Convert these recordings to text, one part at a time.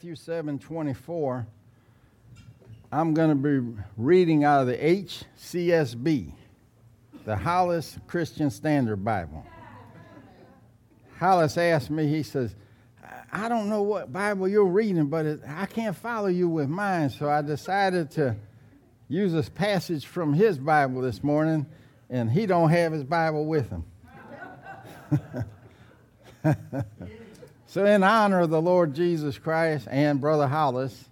Matthew 7 24. I'm going to be reading out of the HCSB, the Hollis Christian Standard Bible. Hollis asked me, he says, I don't know what Bible you're reading, but it, I can't follow you with mine. So I decided to use this passage from his Bible this morning, and he don't have his Bible with him. so in honor of the Lord Jesus Christ and Brother Hollis,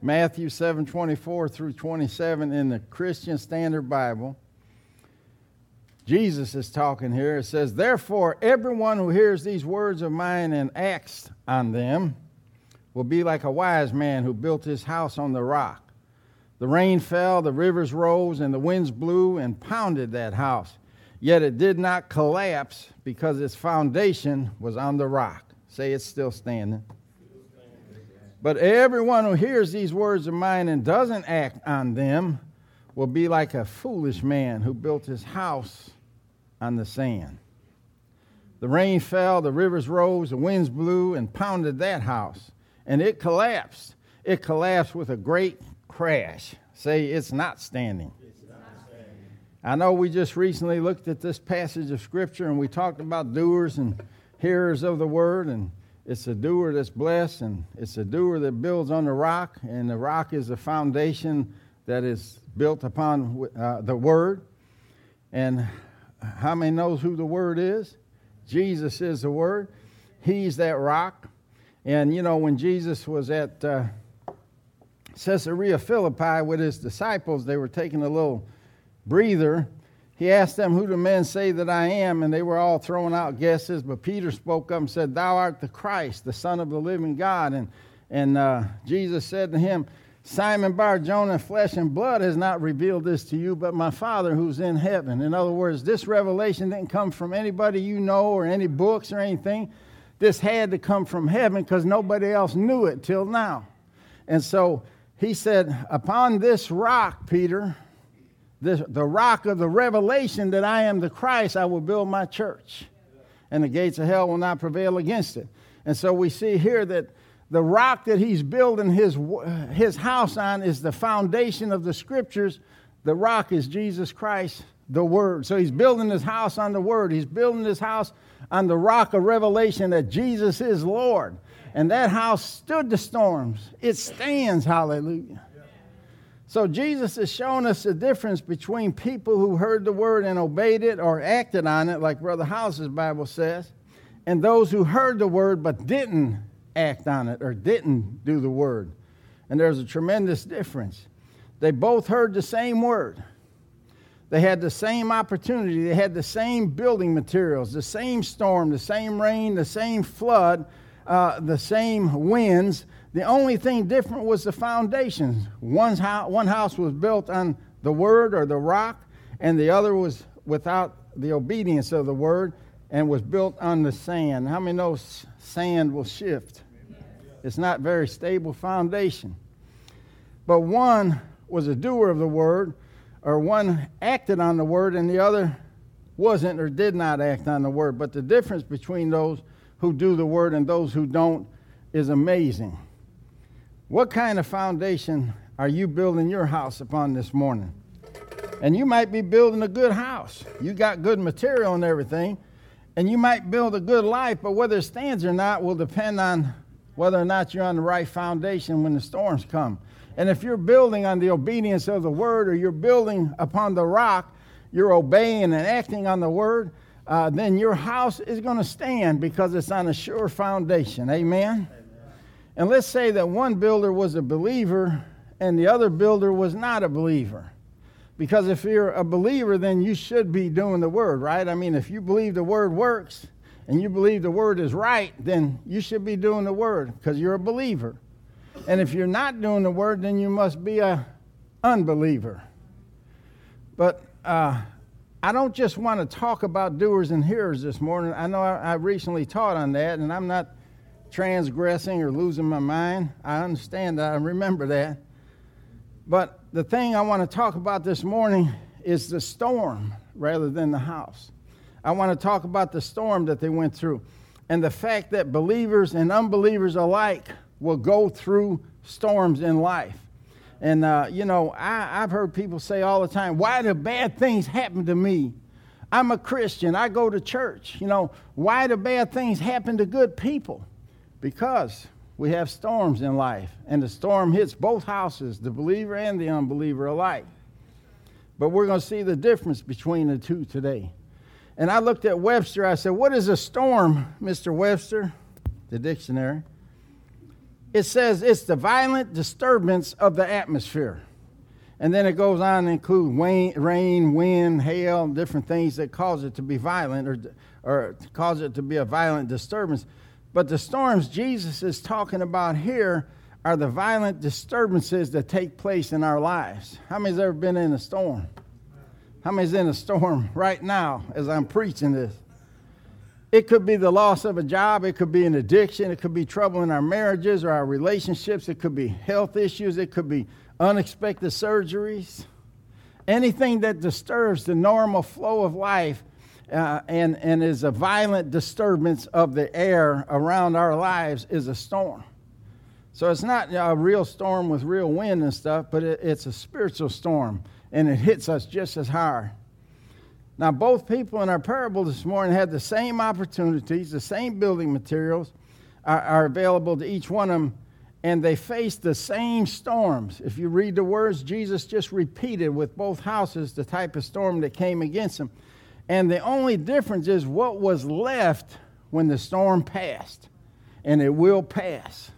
Matthew 7 24 through 27 in the Christian Standard Bible. Jesus is talking here. It says, Therefore, everyone who hears these words of mine and acts on them will be like a wise man who built his house on the rock. The rain fell, the rivers rose, and the winds blew and pounded that house. Yet it did not collapse because its foundation was on the rock. Say it's still standing. But everyone who hears these words of mine and doesn't act on them will be like a foolish man who built his house on the sand. The rain fell, the rivers rose, the winds blew and pounded that house, and it collapsed. It collapsed with a great crash. Say, it's not standing. I know we just recently looked at this passage of Scripture and we talked about doers and hearers of the word, and it's a doer that's blessed, and it's a doer that builds on the rock, and the rock is the foundation that is built upon uh, the Word. And how many knows who the Word is? Jesus is the Word. He's that rock. And you know, when Jesus was at uh, Caesarea Philippi with his disciples, they were taking a little breather he asked them, Who do men say that I am? And they were all throwing out guesses. But Peter spoke up and said, Thou art the Christ, the Son of the living God. And, and uh, Jesus said to him, Simon Bar Jonah, flesh and blood has not revealed this to you, but my Father who's in heaven. In other words, this revelation didn't come from anybody you know or any books or anything. This had to come from heaven because nobody else knew it till now. And so he said, Upon this rock, Peter, the, the rock of the revelation that I am the Christ, I will build my church. And the gates of hell will not prevail against it. And so we see here that the rock that he's building his, his house on is the foundation of the scriptures. The rock is Jesus Christ, the Word. So he's building his house on the Word. He's building his house on the rock of revelation that Jesus is Lord. And that house stood the storms. It stands, hallelujah. So Jesus is showing us the difference between people who heard the word and obeyed it or acted on it, like Brother House's Bible says, and those who heard the word but didn't act on it or didn't do the word. And there's a tremendous difference. They both heard the same word. They had the same opportunity. They had the same building materials, the same storm, the same rain, the same flood, uh, the same winds, the only thing different was the foundations. One's one house was built on the word or the rock, and the other was without the obedience of the word and was built on the sand. How many know sand will shift? It's not very stable foundation. But one was a doer of the word, or one acted on the word, and the other wasn't or did not act on the word. But the difference between those who do the word and those who don't is amazing. What kind of foundation are you building your house upon this morning? And you might be building a good house. You got good material and everything, and you might build a good life, but whether it stands or not will depend on whether or not you're on the right foundation when the storms come. And if you're building on the obedience of the word or you're building upon the rock, you're obeying and acting on the word, uh, then your house is going to stand because it's on a sure foundation. Amen? Amen. And let's say that one builder was a believer and the other builder was not a believer. Because if you're a believer, then you should be doing the word, right? I mean, if you believe the word works and you believe the word is right, then you should be doing the word because you're a believer. And if you're not doing the word, then you must be a unbeliever. But uh, I don't just want to talk about doers and hearers this morning. I know I, I recently taught on that, and I'm not transgressing or losing my mind. I understand that. I remember that. But the thing I want to talk about this morning is the storm rather than the house. I want to talk about the storm that they went through and the fact that believers and unbelievers alike will go through storms in life. And, uh, you know, I, I've heard people say all the time, why do bad things happen to me? I'm a Christian. I go to church. You know, why do bad things happen to good people? Because we have storms in life, and the storm hits both houses, the believer and the unbeliever alike. But we're going to see the difference between the two today. And I looked at Webster. I said, What is a storm, Mr. Webster? The dictionary. It says it's the violent disturbance of the atmosphere. And then it goes on to include rain, wind, hail, different things that cause it to be violent or, or cause it to be a violent disturbance. But the storms Jesus is talking about here are the violent disturbances that take place in our lives. How many's ever been in a storm? How many's in a storm right now as I'm preaching this? It could be the loss of a job, it could be an addiction, it could be trouble in our marriages or our relationships, it could be health issues, it could be unexpected surgeries. Anything that disturbs the normal flow of life uh, and, and is a violent disturbance of the air around our lives is a storm. So it's not a real storm with real wind and stuff, but it, it's a spiritual storm, and it hits us just as hard. Now, both people in our parable this morning had the same opportunities, the same building materials are, are available to each one of them, and they faced the same storms. If you read the words, Jesus just repeated with both houses the type of storm that came against them. And the only difference is what was left when the storm passed, and it will pass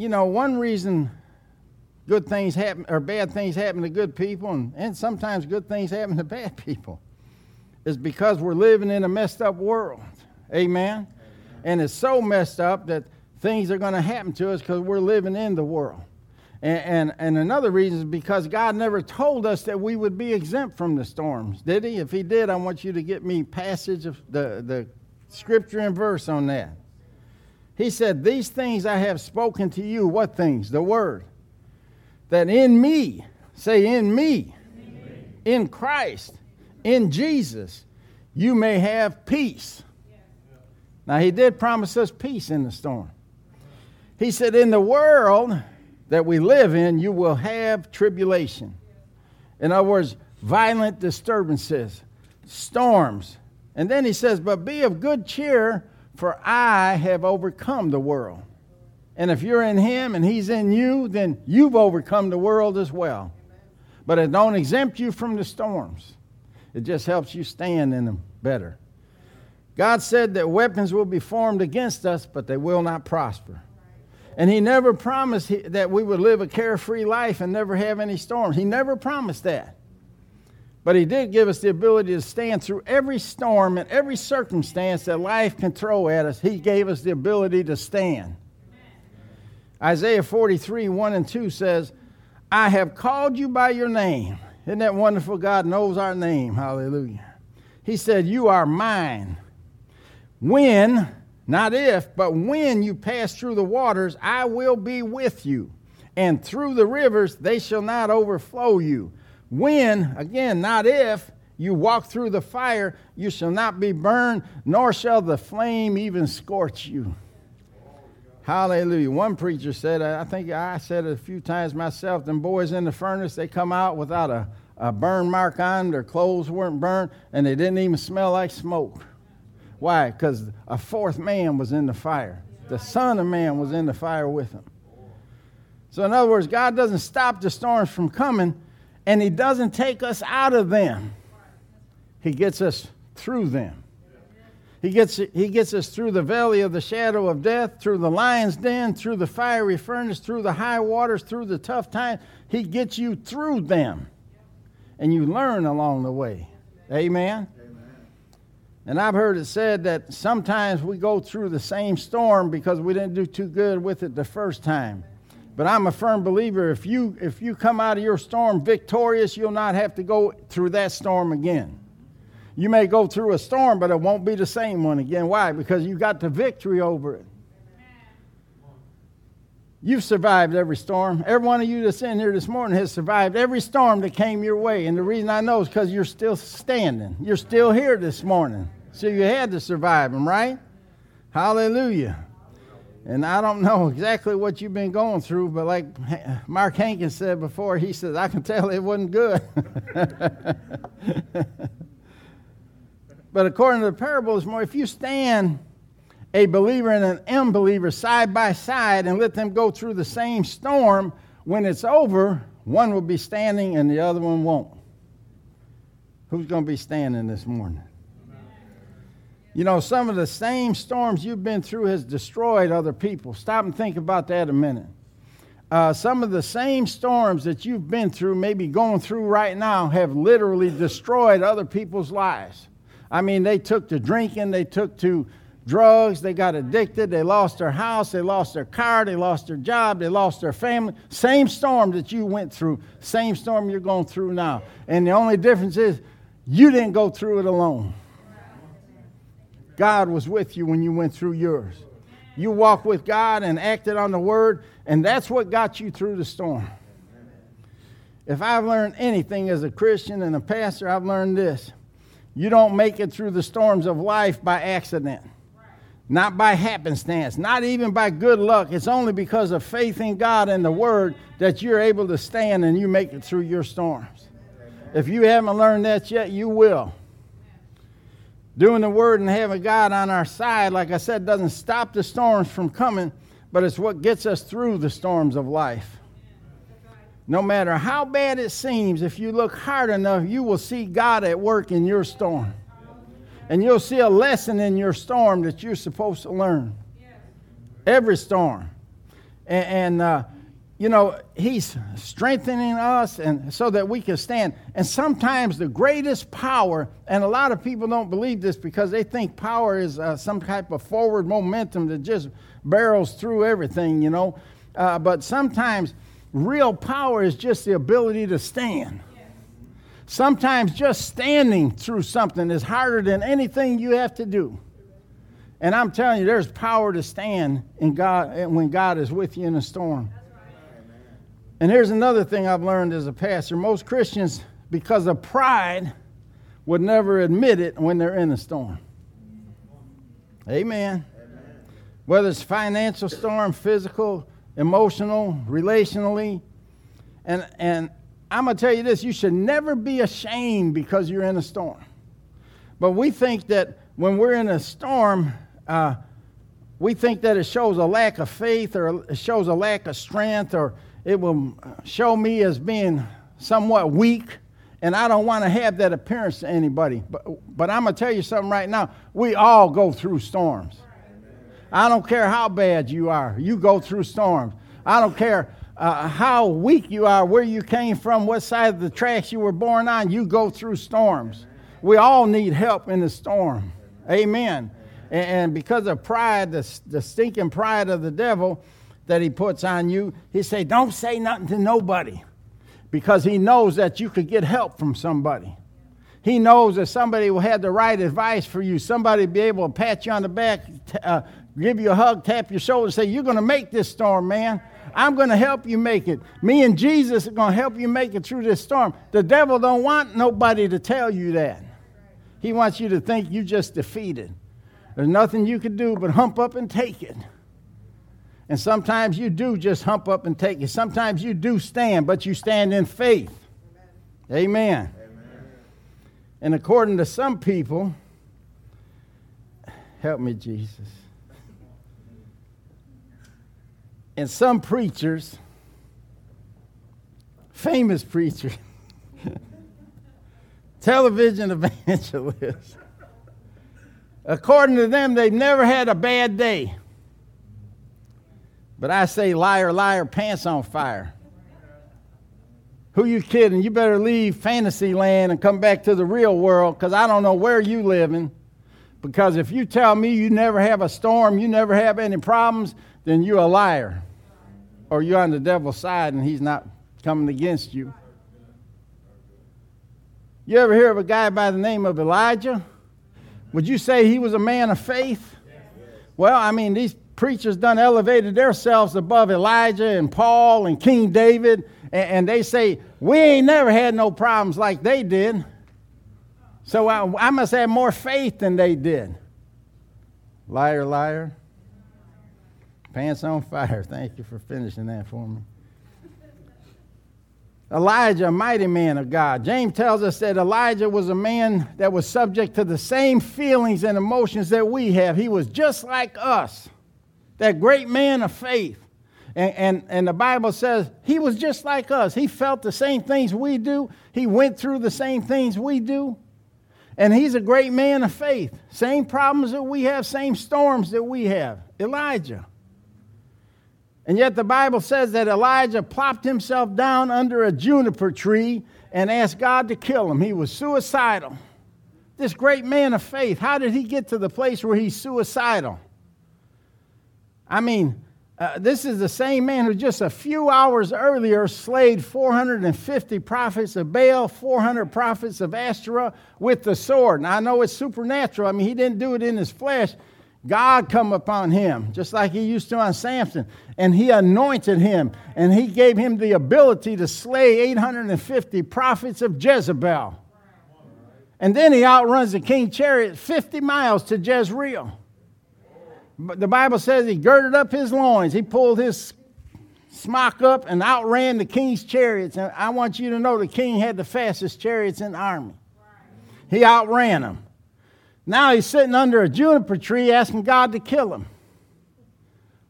you know, one reason good things happen or bad things happen to good people, and, and sometimes good things happen to bad people, is because we're living in a messed up world. Amen? Amen. And it's so messed up that things are going to happen to us because we're living in the world. And, and, and, another reason is because God never told us that we would be exempt from the storms, did He? If He did, I want you to get me passage of the, the scripture and verse on that. He said, These things I have spoken to you. What things? The word. That in me, say in me, in Christ, in Jesus, you may have peace. Now, he did promise us peace in the storm. He said, In the world that we live in, you will have tribulation. In other words, violent disturbances, storms. And then he says, But be of good cheer, for I have overcome the world. And if you're in him and he's in you, then you've overcome the world as well. But it don't exempt you from the storms. It just helps you stand in them better. God said that weapons will be formed against us, but they will not prosper. And He never promised that we would live a carefree life and never have any storms. He never promised that. But he did give us the ability to stand through every storm and every circumstance that life can throw at us. He gave us the ability to stand. Isaiah 43, 1 and 2 says, I have called you by your name. Isn't that wonderful? God knows our name. Hallelujah. He said, You are mine. When, not if, but when you pass through the waters, I will be with you. And through the rivers, they shall not overflow you. When, again, not if, you walk through the fire, you shall not be burned, nor shall the flame even scorch you. Hallelujah. One preacher said, I think I said it a few times myself, them boys in the furnace, they come out without a, a burn mark on, their clothes weren't burned, and they didn't even smell like smoke. Why? Because a fourth man was in the fire. The Son of Man was in the fire with him. So, in other words, God doesn't stop the storms from coming, and He doesn't take us out of them, He gets us through them. He gets, he gets us through the valley of the shadow of death, through the lion's den, through the fiery furnace, through the high waters, through the tough times. He gets you through them. And you learn along the way. Amen? And I've heard it said that sometimes we go through the same storm because we didn't do too good with it the first time. But I'm a firm believer if you if you come out of your storm victorious, you'll not have to go through that storm again. You may go through a storm, but it won't be the same one again. Why? Because you got the victory over it. You've survived every storm. Every one of you that's in here this morning has survived every storm that came your way. And the reason I know is because you're still standing. You're still here this morning. So you had to survive them, right? Hallelujah. And I don't know exactly what you've been going through, but like Mark Hankins said before, he said, I can tell it wasn't good. but according to the parable this morning, if you stand a believer and an unbeliever side by side and let them go through the same storm, when it's over, one will be standing and the other one won't. Who's going to be standing this morning? You know, some of the same storms you've been through has destroyed other people. Stop and think about that a minute. Uh, some of the same storms that you've been through, maybe going through right now, have literally destroyed other people's lives. I mean, they took to drinking, they took to drugs, they got addicted, they lost their house, they lost their car, they lost their job, they lost their family. Same storm that you went through, same storm you're going through now. And the only difference is you didn't go through it alone. God was with you when you went through yours. You walked with God and acted on the word, and that's what got you through the storm. If I've learned anything as a Christian and a pastor, I've learned this. You don't make it through the storms of life by accident, not by happenstance, not even by good luck. It's only because of faith in God and the Word that you're able to stand and you make it through your storms. If you haven't learned that yet, you will. Doing the word and having God on our side, like I said, doesn't stop the storms from coming, but it's what gets us through the storms of life. No matter how bad it seems, if you look hard enough, you will see God at work in your storm. And you'll see a lesson in your storm that you're supposed to learn. Every storm. And, and uh, you know, He's strengthening us and so that we can stand. And sometimes the greatest power, and a lot of people don't believe this because they think power is uh, some type of forward momentum that just barrels through everything, you know. Uh, but sometimes real power is just the ability to stand. Sometimes just standing through something is harder than anything you have to do. And I'm telling you, there's power to stand in God when God is with you in a storm. And here's another thing I've learned as a pastor most Christians, because of pride, would never admit it when they're in a storm. Amen. Amen. Whether it's financial storm, physical, emotional, relationally. And, and I'm going to tell you this you should never be ashamed because you're in a storm. But we think that when we're in a storm, uh, we think that it shows a lack of faith or it shows a lack of strength or it will show me as being somewhat weak, and I don't want to have that appearance to anybody. But, but I'm going to tell you something right now. We all go through storms. I don't care how bad you are, you go through storms. I don't care uh, how weak you are, where you came from, what side of the tracks you were born on, you go through storms. We all need help in the storm. Amen. And, and because of pride, the, the stinking pride of the devil, that he puts on you, he say, don't say nothing to nobody because he knows that you could get help from somebody. He knows that somebody will have the right advice for you. Somebody be able to pat you on the back, uh, give you a hug, tap your shoulder, say, You're going to make this storm, man. I'm going to help you make it. Me and Jesus are going to help you make it through this storm. The devil don't want nobody to tell you that. He wants you to think you just defeated. There's nothing you can do but hump up and take it. And sometimes you do just hump up and take it. Sometimes you do stand, but you stand in faith. Amen. Amen. And according to some people, help me, Jesus. And some preachers, famous preachers, television evangelists, according to them, they've never had a bad day. But I say, liar, liar, pants on fire. Who you kidding? You better leave fantasy land and come back to the real world because I don't know where you living. Because if you tell me you never have a storm, you never have any problems, then you're a liar. Or you're on the devil's side and he's not coming against you. You ever hear of a guy by the name of Elijah? Would you say he was a man of faith? Well, I mean, these preachers done elevated themselves above Elijah and Paul and King David, and, they say, we ain't never had no problems like they did. So I, I must have more faith than they did. Liar, liar. Pants on fire. Thank you for finishing that for me. Elijah, a mighty man of God. James tells us that Elijah was a man that was subject to the same feelings and emotions that we have. He was just like us, that great man of faith. And, and, and the Bible says he was just like us. He felt the same things we do, he went through the same things we do. And he's a great man of faith. Same problems that we have, same storms that we have. Elijah. And yet the Bible says that Elijah plopped himself down under a juniper tree and asked God to kill him. He was suicidal. This great man of faith, how did he get to the place where he's suicidal? I mean, uh, this is the same man who just a few hours earlier slayed 450 prophets of Baal, 400 prophets of Asherah with the sword. Now, I know it's supernatural. I mean, he didn't do it in his flesh, God come upon him, just like he used to on Samson, and he anointed him, and he gave him the ability to slay 850 prophets of Jezebel. And then he outruns the king chariot 50 miles to Jezreel. The Bible says he girded up his loins, he pulled his smock up and outran the king's chariots. And I want you to know the king had the fastest chariots in the army. He outran them. Now he's sitting under a juniper tree asking God to kill him.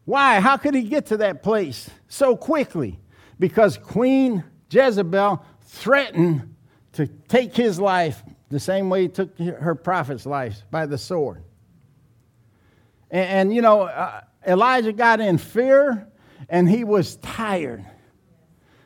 Why? How could he get to that place so quickly? Because Queen Jezebel threatened to take his life the same way he took her prophet's life by the sword. And, and you know, uh, Elijah got in fear and he was tired.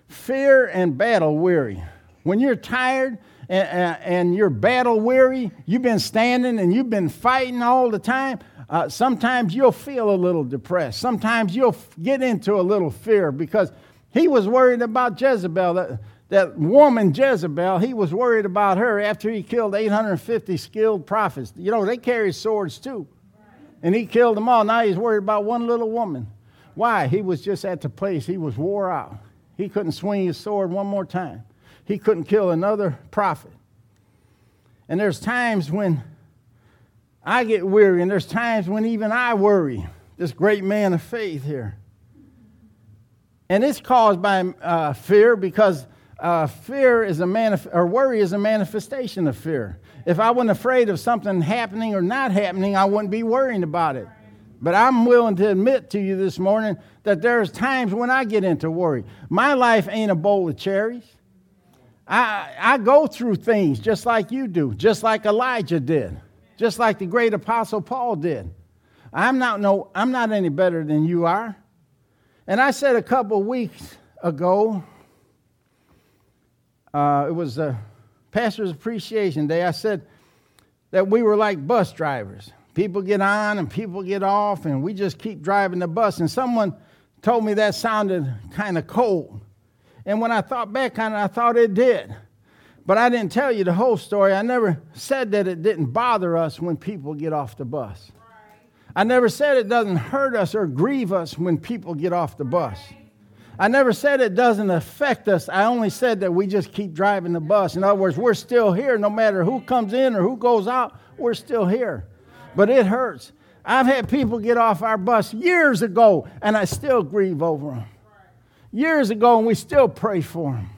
Fear and battle weary. When you're tired, and, and you're battle weary, you've been standing and you've been fighting all the time, uh, sometimes you'll feel a little depressed. Sometimes you'll get into a little fear because he was worried about Jezebel. That, that woman Jezebel, he was worried about her after he killed 850 skilled prophets. You know, they carry swords too. And he killed them all. Now he's worried about one little woman. Why? He was just at the place, he was wore out. He couldn't swing his sword one more time he couldn't kill another prophet. And there's times when I get weary, and there's times when even I worry. This great man of faith here. And it's caused by uh, fear because uh, fear is a manif- or worry is a manifestation of fear. If I wasn't afraid of something happening or not happening, I wouldn't be worrying about it. But I'm willing to admit to you this morning that there's times when I get into worry. My life ain't a bowl of cherries. I, I go through things just like you do, just like Elijah did, just like the great apostle Paul did. I'm not, no, I'm not any better than you are. And I said a couple weeks ago, uh, it was a pastor's appreciation day. I said that we were like bus drivers. People get on and people get off, and we just keep driving the bus. And someone told me that sounded kind of cold. And when I thought back on it, I thought it did. But I didn't tell you the whole story. I never said that it didn't bother us when people get off the bus. I never said it doesn't hurt us or grieve us when people get off the bus. I never said it doesn't affect us. I only said that we just keep driving the bus. In other words, we're still here no matter who comes in or who goes out, we're still here. But it hurts. I've had people get off our bus years ago and I still grieve over them years ago, and we still pray for them.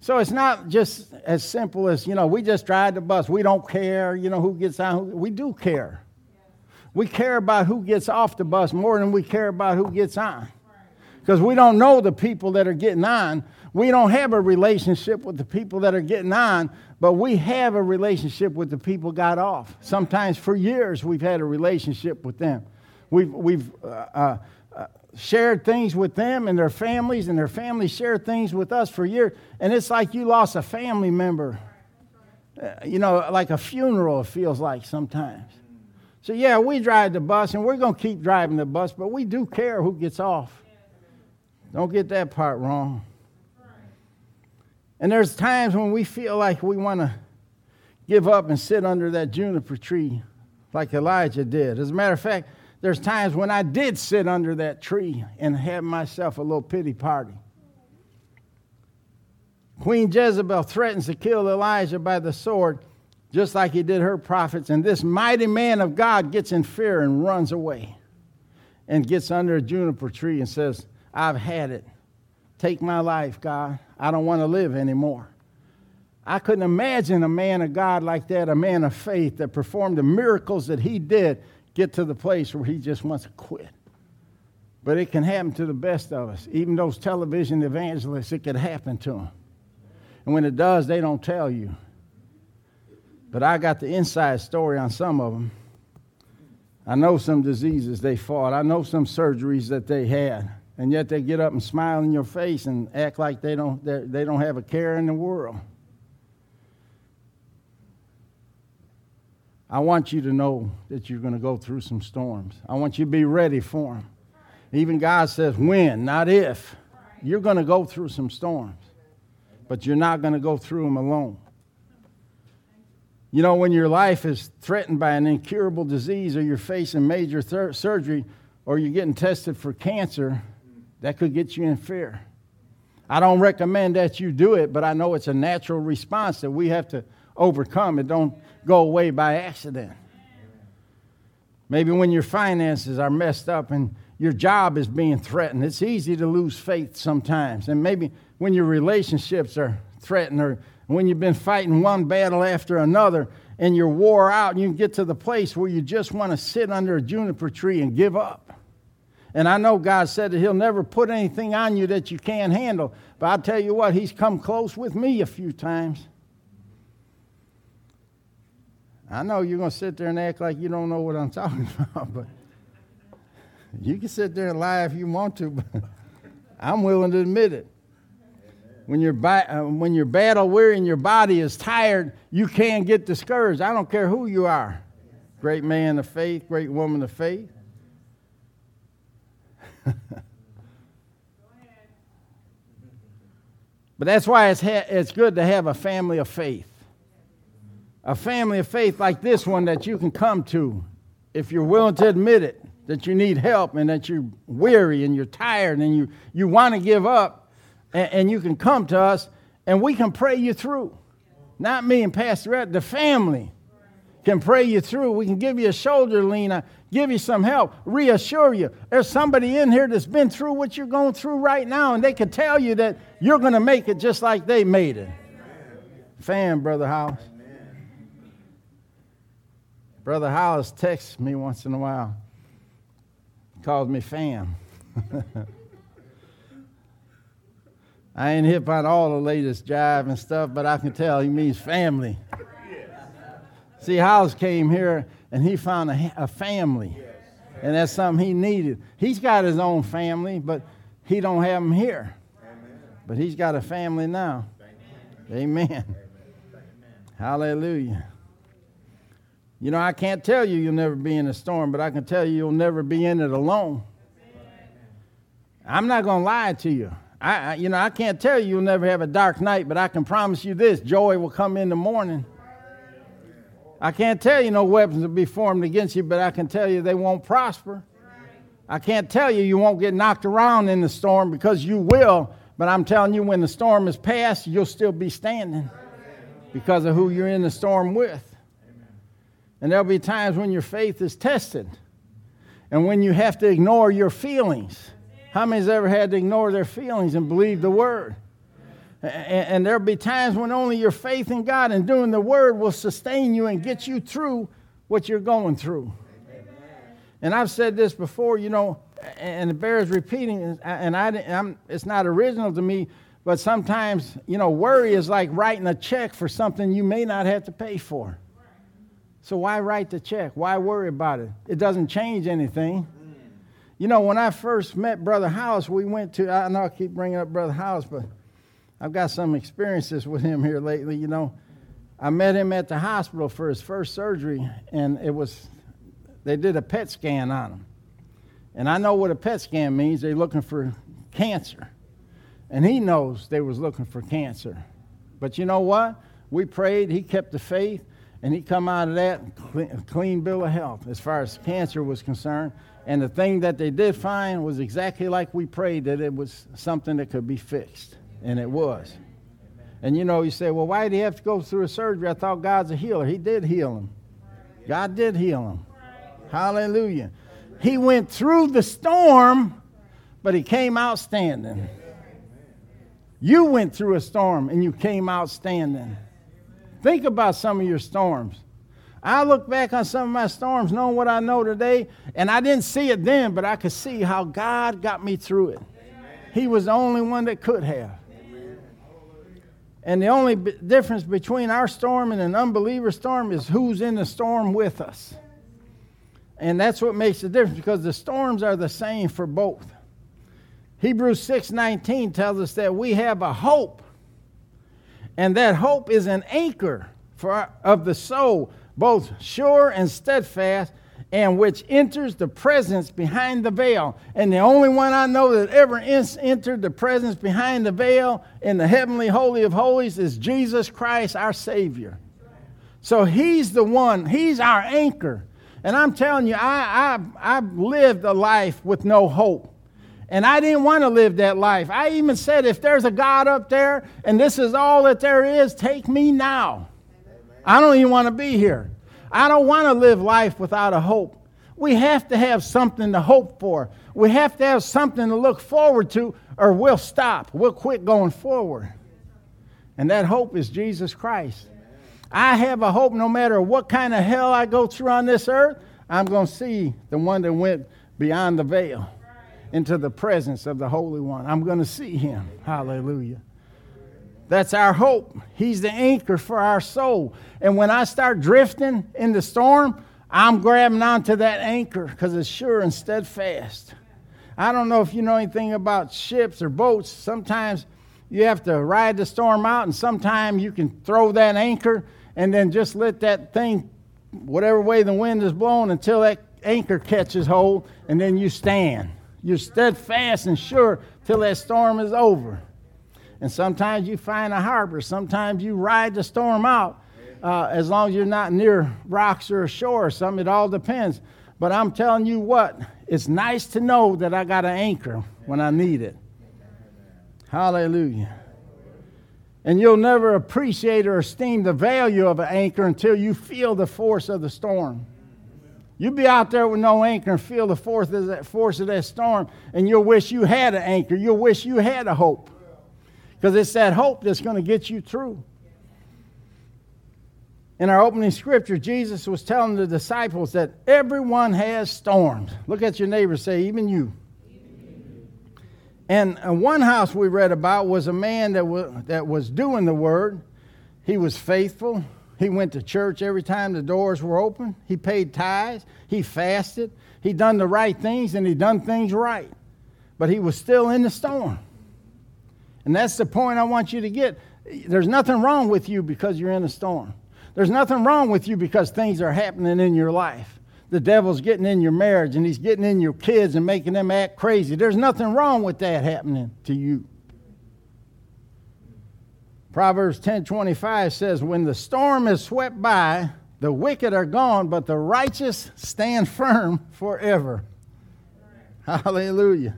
So it's not just as simple as, you know, we just drive the bus. We don't care, you know, who gets on. We do care. We care about who gets off the bus more than we care about who gets on. Because we don't know the people that are getting on. We don't have a relationship with the people that are getting on, but we have a relationship with the people got off. Sometimes for years we've had a relationship with them. We've, we've uh, uh, shared things with them and their families, and their families shared things with us for years. And it's like you lost a family member. Uh, you know, like a funeral, it feels like sometimes. So, yeah, we drive the bus and we're going to keep driving the bus, but we do care who gets off. Don't get that part wrong. And there's times when we feel like we want to give up and sit under that juniper tree like Elijah did. As a matter of fact, there's times when I did sit under that tree and have myself a little pity party. Queen Jezebel threatens to kill Elijah by the sword, just like he did her prophets. And this mighty man of God gets in fear and runs away and gets under a juniper tree and says, I've had it. Take my life, God. I don't want to live anymore. I couldn't imagine a man of God like that, a man of faith that performed the miracles that he did, get to the place where he just wants to quit. But it can happen to the best of us. Even those television evangelists, it could happen to them. And when it does, they don't tell you. But I got the inside story on some of them. I know some diseases they fought, I know some surgeries that they had and yet they get up and smile in your face and act like they don't, they don't have a care in the world. I want you to know that you're going to go through some storms. I want you to be ready for them. Even God says, when, not if. You're going to go through some storms, but you're not going to go through them alone. You know, when your life is threatened by an incurable disease or you're facing major thir- surgery or you're getting tested for cancer, that could get you in fear. I don't recommend that you do it, but I know it's a natural response that we have to overcome. It don't go away by accident. Maybe when your finances are messed up and your job is being threatened, it's easy to lose faith sometimes. And maybe when your relationships are threatened or when you've been fighting one battle after another and you're wore out and you get to the place where you just want to sit under a juniper tree and give up. And I know God said that He'll never put anything on you that you can't handle. But I'll tell you what, He's come close with me a few times. I know you're going to sit there and act like you don't know what I'm talking about, but you can sit there and lie if you want to, but I'm willing to admit it. When you're, uh, when you're battle weary and your body is tired, you can get discouraged. I don't care who you are. Great man of faith, great woman of faith. but that's why it's, ha- it's good to have a family of faith. A family of faith like this one that you can come to if you're willing to admit it, that you need help and that you're weary and you're tired and you, you want to give up, and, and you can come to us and we can pray you through. Not me and Pastor Ed, the family can pray you through. We can give you a shoulder lean, give you some help, reassure you. There's somebody in here that's been through what you're going through right now, and they can tell you that you're going to make it just like they made it. Fan, Brother House. Brother Hollis texts me once in a while. He calls me fam. I ain't hip on all the latest jive and stuff, but I can tell he means family. See, Hollis came here and he found a, a family, and that's something he needed. He's got his own family, but he don't have them here. But he's got a family now. Amen. Hallelujah. You know, I can't tell you you'll never be in a storm, but I can tell you you'll never be in it alone. I'm not going to lie to you. I, you know, I can't tell you you'll never have a dark night, but I can promise you this joy will come in the morning. I can't tell you no weapons will be formed against you, but I can tell you they won't prosper. I can't tell you you won't get knocked around in the storm because you will, but I'm telling you when the storm is past, you'll still be standing because of who you're in the storm with. And there'll be times when your faith is tested and when you have to ignore your feelings. How many's ever had to ignore their feelings and believe the word? And, there'll be times when only your faith in God and doing the word will sustain you and get you through what you're going through. And I've said this before, you know, and it bears repeating, and I, I'm, it's not original to me, but sometimes, you know, worry is like writing a check for something you may not have to pay for. So why write the check? Why worry about it? It doesn't change anything. Mm. You know, when I first met Brother House, we went to, I know I keep bringing up Brother House, but I've got some experiences with him here lately. You know, I met him at the hospital for his first surgery, and it was they did a PET scan on him. And I know what a PET scan means. They're looking for cancer. And he knows they was looking for cancer. But you know what? We prayed, he kept the faith, and he come out of that clean, clean bill of health as far as cancer was concerned. And the thing that they did find was exactly like we prayed that it was something that could be fixed. And it was. And you know, you say, well, why did he have to go through a surgery? I thought God's a healer. He did heal him. God did heal him. Hallelujah. He went through the storm, but he came out standing. You went through a storm and you came out standing. Think about some of your storms. I look back on some of my storms, knowing what I know today, and I didn't see it then, but I could see how God got me through it. He was the only one that could have. And the only b- difference between our storm and an unbeliever storm is who's in the storm with us. And that's what makes the difference because the storms are the same for both. Hebrews 6:19 tells us that we have a hope. And that hope is an anchor for our, of the soul, both sure and steadfast, and which enters the presence behind the veil. And the only one I know that ever entered the presence behind the veil in the heavenly holy of holies is Jesus Christ, our Savior. So He's the one, He's our anchor. And I'm telling you, I, I, I've lived a life with no hope. And I didn't want to live that life. I even said, if there's a God up there and this is all that there is, take me now. I don't even want to be here. I don't want to live life without a hope. We have to have something to hope for. We have to have something to look forward to, or we'll stop. We'll quit going forward. And that hope is Jesus Christ. I have a hope no matter what kind of hell I go through on this earth, I'm going to see the one that went beyond the veil into the presence of the Holy One. I'm going to see him. Hallelujah. That's our hope. He's the anchor for our soul. And when I start drifting in the storm, I'm grabbing onto that anchor because it's sure and steadfast. I don't know if you know anything about ships or boats. Sometimes you have to ride the storm out, and sometimes you can throw that anchor and then just let that thing, whatever way the wind is blowing, until that anchor catches hold, and then you stand. You're steadfast and sure till that storm is over. And sometimes you find a harbor. Sometimes you ride the storm out. Uh, as long as you're not near rocks or a shore or something, it all depends. But I'm telling you what, it's nice to know that I got an anchor when I need it. Hallelujah. And you'll never appreciate or esteem the value of an anchor until you feel the force of the storm. You'll be out there with no anchor and feel the force of that, force of that storm, and you'll wish you had an anchor. You'll wish you had a hope. Because it's that hope that's going to get you through. In our opening scripture, Jesus was telling the disciples that everyone has storms. Look at your neighbor, say, even you. And uh, one house we read about was a man that was, that was doing the word. He was faithful. He went to church every time the doors were open. He paid tithes. He fasted. He done the right things and he done things right. But he was still in the storm. And that's the point I want you to get. There's nothing wrong with you because you're in a storm. There's nothing wrong with you because things are happening in your life. The devil's getting in your marriage and he's getting in your kids and making them act crazy. There's nothing wrong with that happening to you. Proverbs 10:25 says when the storm is swept by, the wicked are gone, but the righteous stand firm forever. Hallelujah.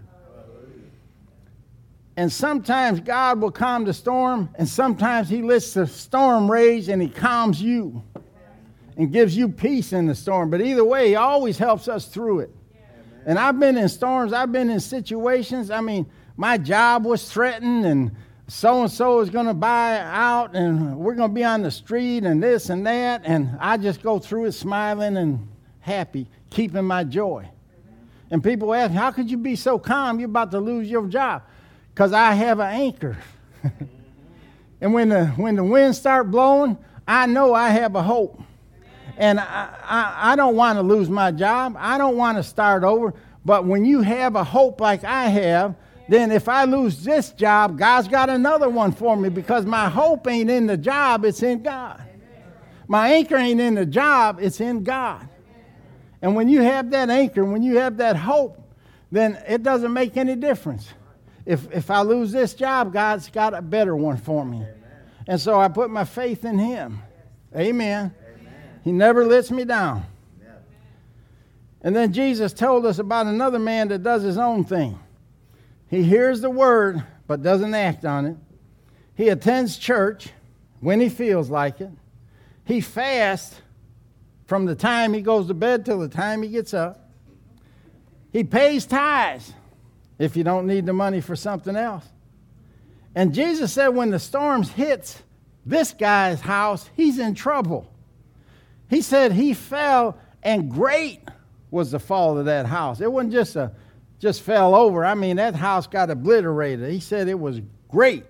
And sometimes God will calm the storm, and sometimes He lets the storm rage and He calms you and gives you peace in the storm. But either way, He always helps us through it. And I've been in storms, I've been in situations. I mean, my job was threatened, and so and so is going to buy out, and we're going to be on the street, and this and that. And I just go through it smiling and happy, keeping my joy. And people ask, How could you be so calm? You're about to lose your job because I have an anchor. and when the, when the winds start blowing, I know I have a hope. And I, I, I don't want to lose my job. I don't want to start over. But when you have a hope like I have, then if I lose this job, God's got another one for me because my hope ain't in the job, it's in God. My anchor ain't in the job, it's in God. And when you have that anchor, when you have that hope, then it doesn't make any difference. If, if I lose this job, God's got a better one for me. Amen. And so I put my faith in Him. Amen. Amen. He never lets me down. Amen. And then Jesus told us about another man that does his own thing. He hears the word, but doesn't act on it. He attends church when he feels like it. He fasts from the time he goes to bed till the time he gets up. He pays tithes if you don't need the money for something else. And Jesus said when the storms hits this guy's house, he's in trouble. He said he fell and great was the fall of that house. It wasn't just a just fell over. I mean, that house got obliterated. He said it was great.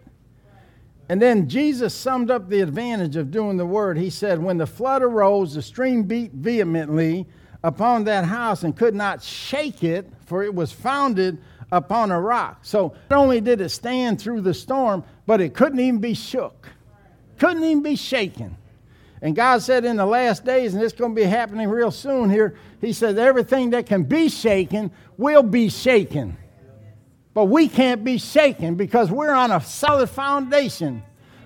And then Jesus summed up the advantage of doing the word. He said, When the flood arose, the stream beat vehemently upon that house and could not shake it, for it was founded upon a rock. So not only did it stand through the storm, but it couldn't even be shook, couldn't even be shaken. And God said in the last days, and it's going to be happening real soon here, He said, everything that can be shaken will be shaken. But we can't be shaken because we're on a solid foundation.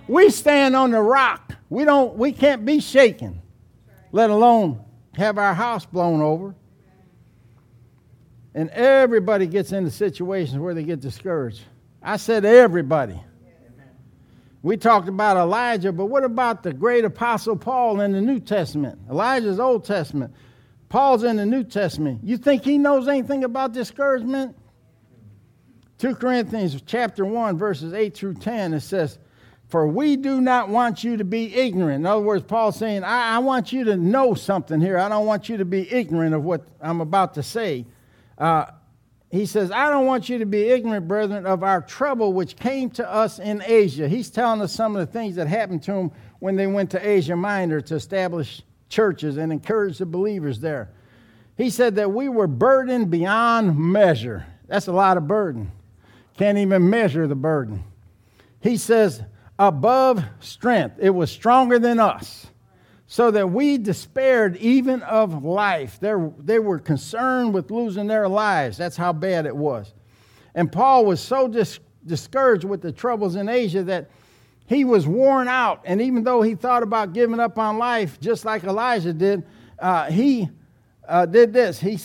We stand on the rock. We don't we can't be shaken, let alone have our house blown over. And everybody gets into situations where they get discouraged. I said everybody. We talked about Elijah, but what about the great apostle Paul in the New Testament? Elijah's Old Testament. Paul's in the New Testament. You think he knows anything about discouragement? 2 Corinthians chapter 1 verses 8 through 10 it says for we do not want you to be ignorant. In other words, Paul's saying, I, I want you to know something here. I don't want you to be ignorant of what I'm about to say. Uh, he says, I don't want you to be ignorant, brethren, of our trouble which came to us in Asia. He's telling us some of the things that happened to him when they went to Asia Minor to establish churches and encourage the believers there. He said that we were burdened beyond measure. That's a lot of burden. Can't even measure the burden. He says, above strength, it was stronger than us, so that we despaired even of life. They're, they were concerned with losing their lives. That's how bad it was. And Paul was so dis- discouraged with the troubles in Asia that he was worn out. And even though he thought about giving up on life, just like Elijah did, uh, he uh, did this. He,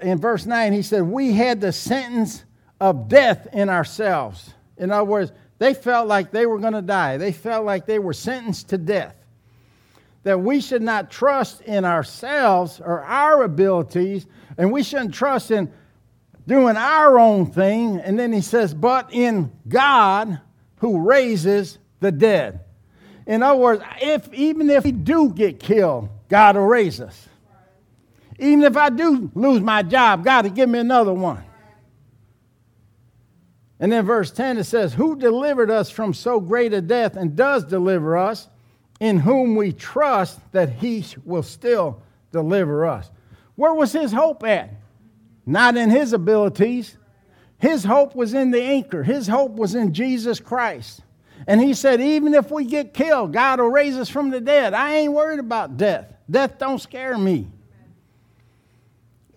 in verse 9, he said, We had the sentence of death in ourselves. In other words, they felt like they were going to die. They felt like they were sentenced to death. That we should not trust in ourselves or our abilities, and we shouldn't trust in doing our own thing. And then he says, but in God who raises the dead. In other words, if even if we do get killed, God will raise us. Even if I do lose my job, God will give me another one. And then verse 10 it says, Who delivered us from so great a death and does deliver us, in whom we trust that he will still deliver us. Where was his hope at? Not in his abilities. His hope was in the anchor, his hope was in Jesus Christ. And he said, Even if we get killed, God will raise us from the dead. I ain't worried about death. Death don't scare me.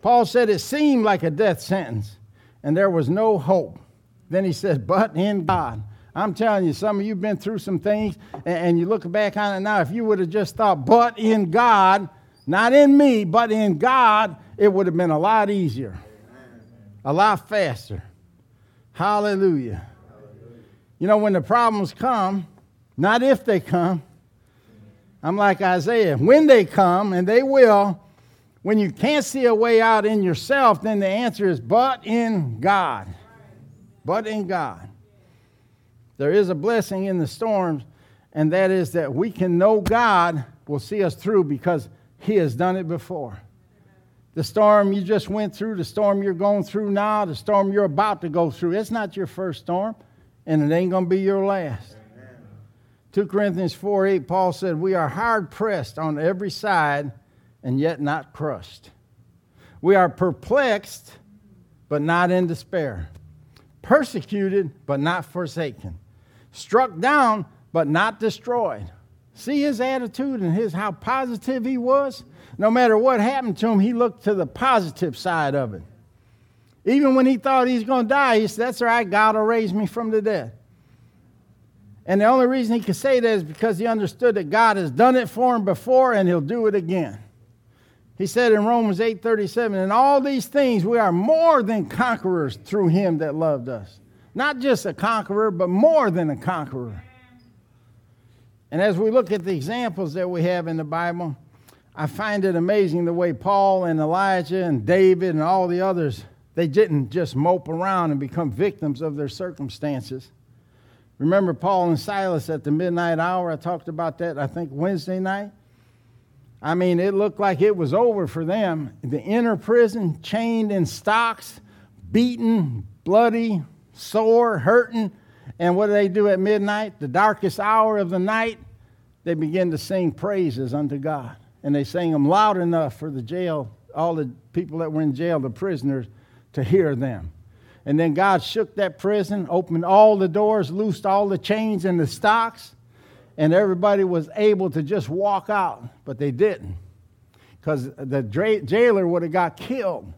Paul said it seemed like a death sentence, and there was no hope. Then he says, but in God. I'm telling you, some of you have been through some things, and you look back on it now. If you would have just thought, but in God, not in me, but in God, it would have been a lot easier, a lot faster. Hallelujah. You know, when the problems come, not if they come, I'm like Isaiah, when they come, and they will, when you can't see a way out in yourself, then the answer is, but in God but in God. There is a blessing in the storms, and that is that we can know God will see us through because He has done it before. The storm you just went through, the storm you're going through now, the storm you're about to go through, it's not your first storm, and it ain't going to be your last. Amen. 2 Corinthians 4 8, Paul said, We are hard pressed on every side and yet not crushed. We are perplexed, but not in despair persecuted but not forsaken, struck down but not destroyed, See his attitude and his how positive he was? No matter what happened to him, he looked to the positive side of it. Even when he thought he's going to die, he said, That's right, God will raise me from the dead. And the only reason he could say that is because he understood that God has done it for him before and he'll do it again. He said in Romans 8:37, "In all these things we are more than conquerors through him that loved us." Not just a conqueror, but more than a conqueror. And as we look at the examples that we have in the Bible, I find it amazing the way Paul and Elijah and David and all the others, they didn't just mope around and become victims of their circumstances. Remember Paul and Silas at the midnight hour? I talked about that, I think, Wednesday night. I mean, it looked like it was over for them. The inner prison, chained in stocks, beaten, bloody, sore, hurting. And what do they do at midnight? The darkest hour of the night, they begin to sing praises unto God. And they sing them loud enough for the jail, all the people that were in jail, the prisoners, to hear them. And then God shook that prison, opened all the doors, loosed all the chains and the stocks, and everybody was able to just walk out. But they didn't, because the jailer would have got killed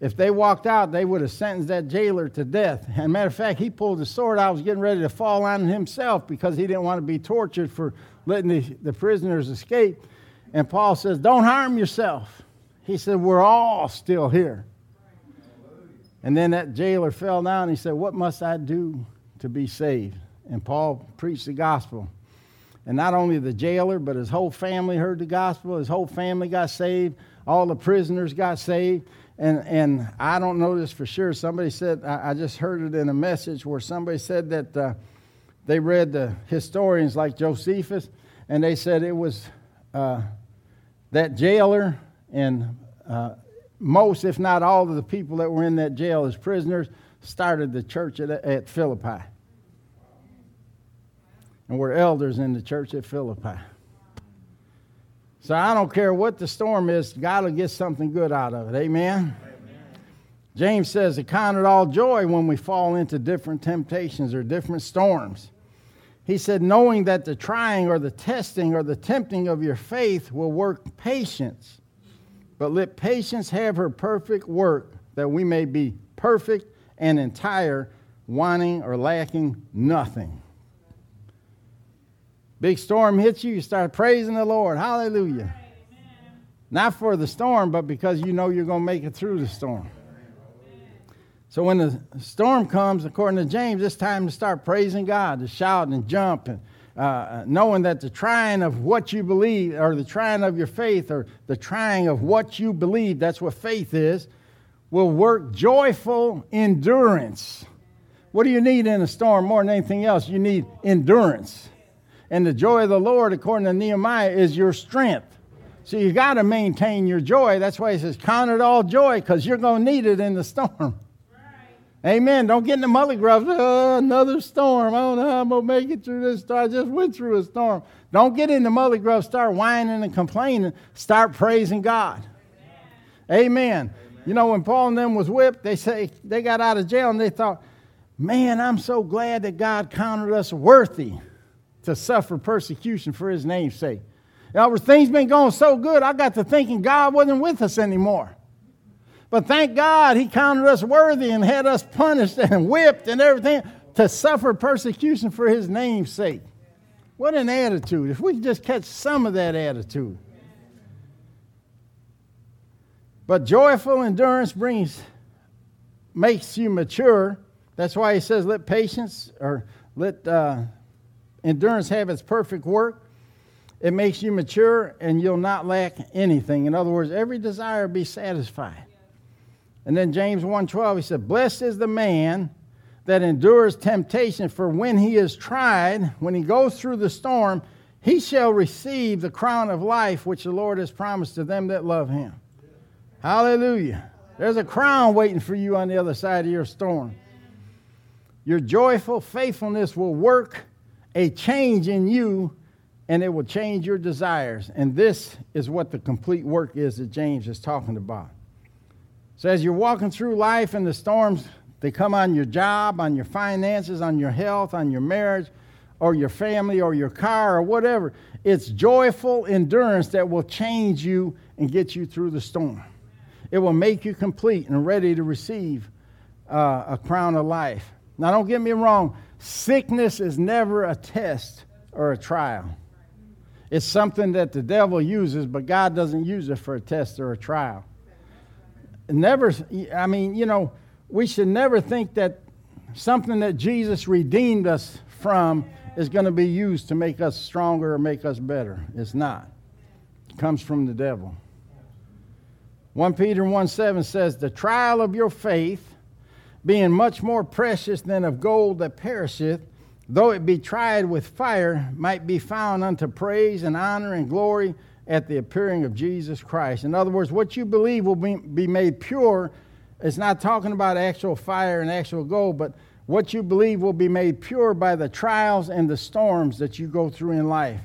if they walked out, they would have sentenced that jailer to death. And matter of fact, he pulled the sword out, was getting ready to fall on himself because he didn't want to be tortured for letting the, the prisoners escape. And Paul says, Don't harm yourself. He said, We're all still here. And then that jailer fell down and he said, What must I do to be saved? And Paul preached the gospel. And not only the jailer, but his whole family heard the gospel. His whole family got saved. All the prisoners got saved. And, and I don't know this for sure. Somebody said, I, I just heard it in a message where somebody said that uh, they read the historians like Josephus, and they said it was uh, that jailer and uh, most, if not all, of the people that were in that jail as prisoners started the church at, at Philippi. And were elders in the church at Philippi. So I don't care what the storm is, God will get something good out of it. Amen? Amen. James says, Count it all joy when we fall into different temptations or different storms. He said, knowing that the trying or the testing or the tempting of your faith will work patience. But let patience have her perfect work, that we may be perfect and entire, wanting or lacking nothing. Big storm hits you, you start praising the Lord. Hallelujah. Not for the storm, but because you know you're going to make it through the storm. So when the storm comes, according to James, it's time to start praising God, to shout and jump, and uh, knowing that the trying of what you believe, or the trying of your faith, or the trying of what you believe, that's what faith is, will work joyful endurance. What do you need in a storm more than anything else? You need endurance. And the joy of the Lord, according to Nehemiah, is your strength. So you got to maintain your joy. That's why he says, Count it all joy, because you're going to need it in the storm. Right. Amen. Don't get in the mully grubs. Oh, another storm. I don't know how I'm going to make it through this storm. I just went through a storm. Don't get in the mully grubs. Start whining and complaining. Start praising God. Amen. Amen. Amen. You know, when Paul and them was whipped, they say they got out of jail and they thought, man, I'm so glad that God counted us worthy to suffer persecution for his name's sake. Now, things been going so good, I got to thinking God wasn't with us anymore. But thank God he counted us worthy and had us punished and whipped and everything to suffer persecution for his name's sake. What an attitude. If we could just catch some of that attitude. But joyful endurance brings makes you mature. That's why he says, let patience or let uh, endurance have its perfect work, it makes you mature and you'll not lack anything. In other words, every desire be satisfied. And then James 1:12 he said, "Blessed is the man that endures temptation, for when he is tried, when he goes through the storm, he shall receive the crown of life which the Lord has promised to them that love him." Hallelujah. There's a crown waiting for you on the other side of your storm. Your joyful faithfulness will work a change in you and it will change your desires. And this is what the complete work is that James is talking about. So, as you're walking through life and the storms, they come on your job, on your finances, on your health, on your marriage, or your family or your car or whatever. It's joyful endurance that will change you and get you through the storm. It will make you complete and ready to receive uh, a crown of life. Now, don't get me wrong, sickness is never a test or a trial. It's something that the devil uses, but God doesn't use it for a test or a trial. Never, I mean, you know, we should never think that something that Jesus redeemed us from is going to be used to make us stronger or make us better. It's not. It comes from the devil. 1 Peter 1 7 says, The trial of your faith, being much more precious than of gold that perisheth, though it be tried with fire, might be found unto praise and honor and glory at the appearing of Jesus Christ. In other words, what you believe will be, be made pure. It's not talking about actual fire and actual gold, but what you believe will be made pure by the trials and the storms that you go through in life.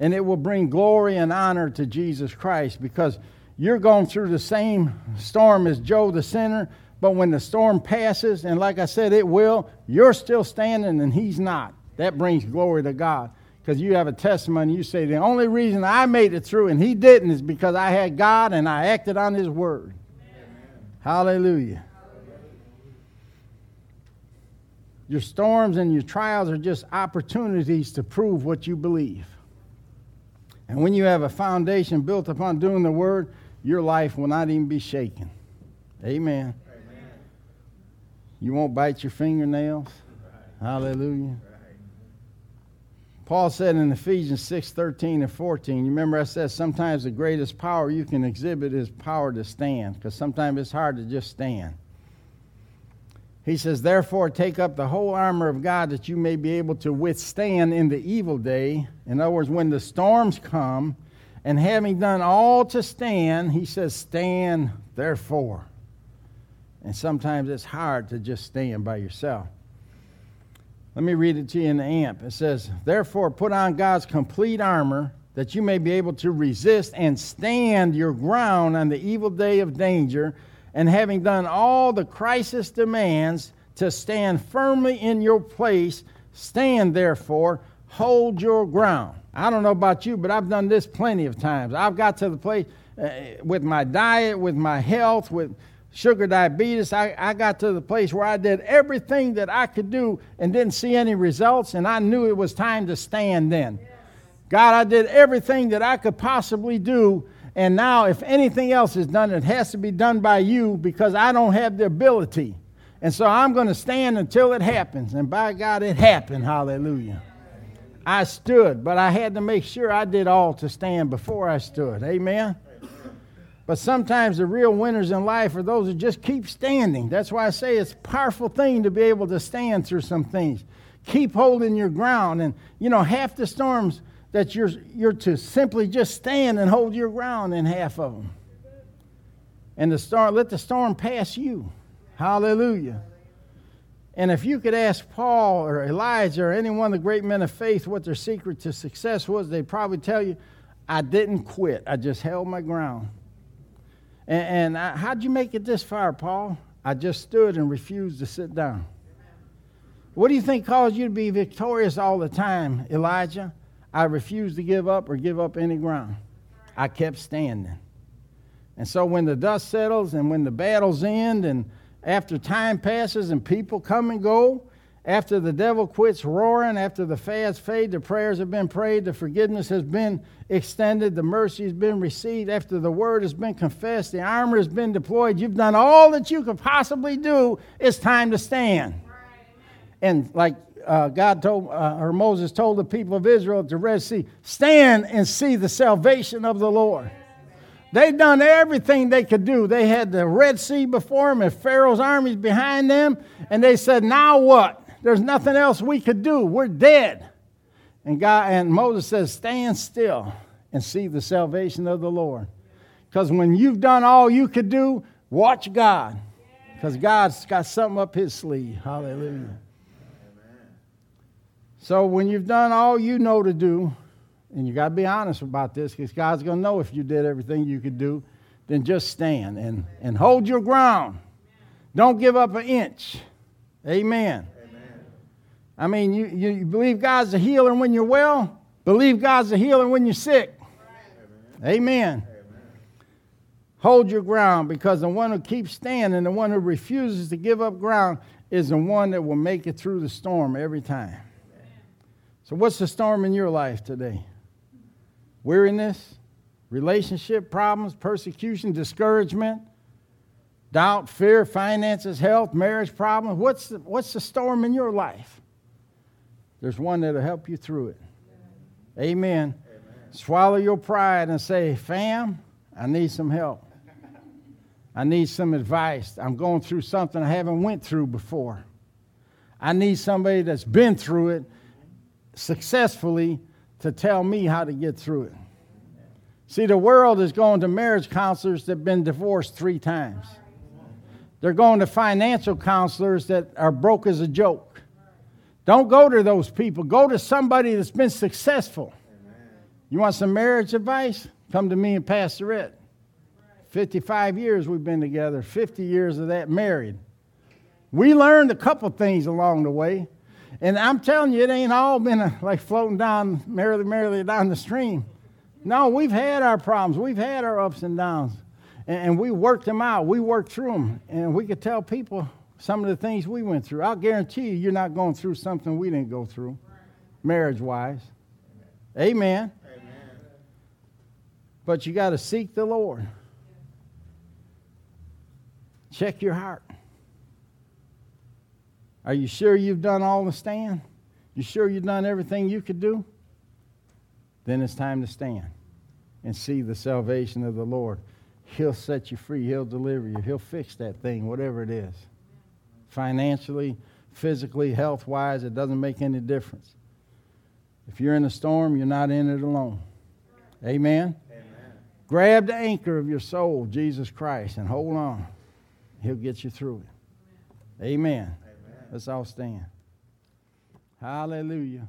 And it will bring glory and honor to Jesus Christ because you're going through the same storm as Joe the sinner, but when the storm passes, and like I said, it will, you're still standing and he's not. That brings glory to God because you have a testimony. You say, The only reason I made it through and he didn't is because I had God and I acted on his word. Amen. Hallelujah. Your storms and your trials are just opportunities to prove what you believe. And when you have a foundation built upon doing the word, your life will not even be shaken. Amen. You won't bite your fingernails. Hallelujah. Paul said in Ephesians 6 13 and 14, you remember I said sometimes the greatest power you can exhibit is power to stand, because sometimes it's hard to just stand. He says, Therefore, take up the whole armor of God that you may be able to withstand in the evil day. In other words, when the storms come, and having done all to stand, he says, Stand therefore. And sometimes it's hard to just stand by yourself. Let me read it to you in the amp. It says, Therefore, put on God's complete armor that you may be able to resist and stand your ground on the evil day of danger, and having done all the crisis demands, to stand firmly in your place, stand therefore, hold your ground. I don't know about you, but I've done this plenty of times. I've got to the place uh, with my diet, with my health, with sugar diabetes. I, I got to the place where I did everything that I could do and didn't see any results, and I knew it was time to stand then. God, I did everything that I could possibly do, and now if anything else is done, it has to be done by you because I don't have the ability. And so I'm going to stand until it happens. And by God, it happened. Hallelujah. I stood, but I had to make sure I did all to stand before I stood. Amen? But sometimes the real winners in life are those who just keep standing. That's why I say it's a powerful thing to be able to stand through some things. Keep holding your ground. And, you know, half the storms that you're, you're to simply just stand and hold your ground in half of them. And the storm, let the storm pass you. Hallelujah. And if you could ask Paul or Elijah or any one of the great men of faith what their secret to success was, they'd probably tell you, I didn't quit. I just held my ground. And, and I, how'd you make it this far, Paul? I just stood and refused to sit down. What do you think caused you to be victorious all the time, Elijah? I refused to give up or give up any ground. I kept standing. And so when the dust settles and when the battles end and after time passes and people come and go, after the devil quits roaring, after the fads fade, the prayers have been prayed, the forgiveness has been extended, the mercy has been received, after the word has been confessed, the armor has been deployed, you've done all that you could possibly do, it's time to stand. And like uh, God told, uh, or Moses told the people of Israel at the Red Sea, stand and see the salvation of the Lord. They'd done everything they could do. They had the Red Sea before them and Pharaoh's armies behind them. And they said, Now what? There's nothing else we could do. We're dead. And God and Moses says, Stand still and see the salvation of the Lord. Because when you've done all you could do, watch God. Because God's got something up his sleeve. Hallelujah. So when you've done all you know to do, and you got to be honest about this because God's going to know if you did everything you could do. Then just stand and, and hold your ground. Don't give up an inch. Amen. I mean, you, you believe God's a healer when you're well, believe God's a healer when you're sick. Amen. Amen. Hold your ground because the one who keeps standing, the one who refuses to give up ground, is the one that will make it through the storm every time. So, what's the storm in your life today? Weariness, relationship problems, persecution, discouragement, doubt, fear, finances, health, marriage problems. What's the, what's the storm in your life? There's one that'll help you through it. Amen. Amen. Swallow your pride and say, Fam, I need some help. I need some advice. I'm going through something I haven't went through before. I need somebody that's been through it successfully to tell me how to get through it. See, the world is going to marriage counselors that have been divorced three times. They're going to financial counselors that are broke as a joke. Don't go to those people. Go to somebody that's been successful. You want some marriage advice? Come to me and Pastor Ed. 55 years we've been together, 50 years of that married. We learned a couple things along the way. And I'm telling you, it ain't all been a, like floating down merrily, merrily down the stream. No, we've had our problems. We've had our ups and downs. And, and we worked them out. We worked through them. And we could tell people some of the things we went through. I'll guarantee you, you're not going through something we didn't go through, marriage wise. Amen. Amen. But you got to seek the Lord. Check your heart. Are you sure you've done all the stand? You sure you've done everything you could do? Then it's time to stand and see the salvation of the Lord. He'll set you free. He'll deliver you. He'll fix that thing, whatever it is. Financially, physically, health wise, it doesn't make any difference. If you're in a storm, you're not in it alone. Amen? Amen. Grab the anchor of your soul, Jesus Christ, and hold on. He'll get you through it. Amen. Amen. Let's all stand. Hallelujah.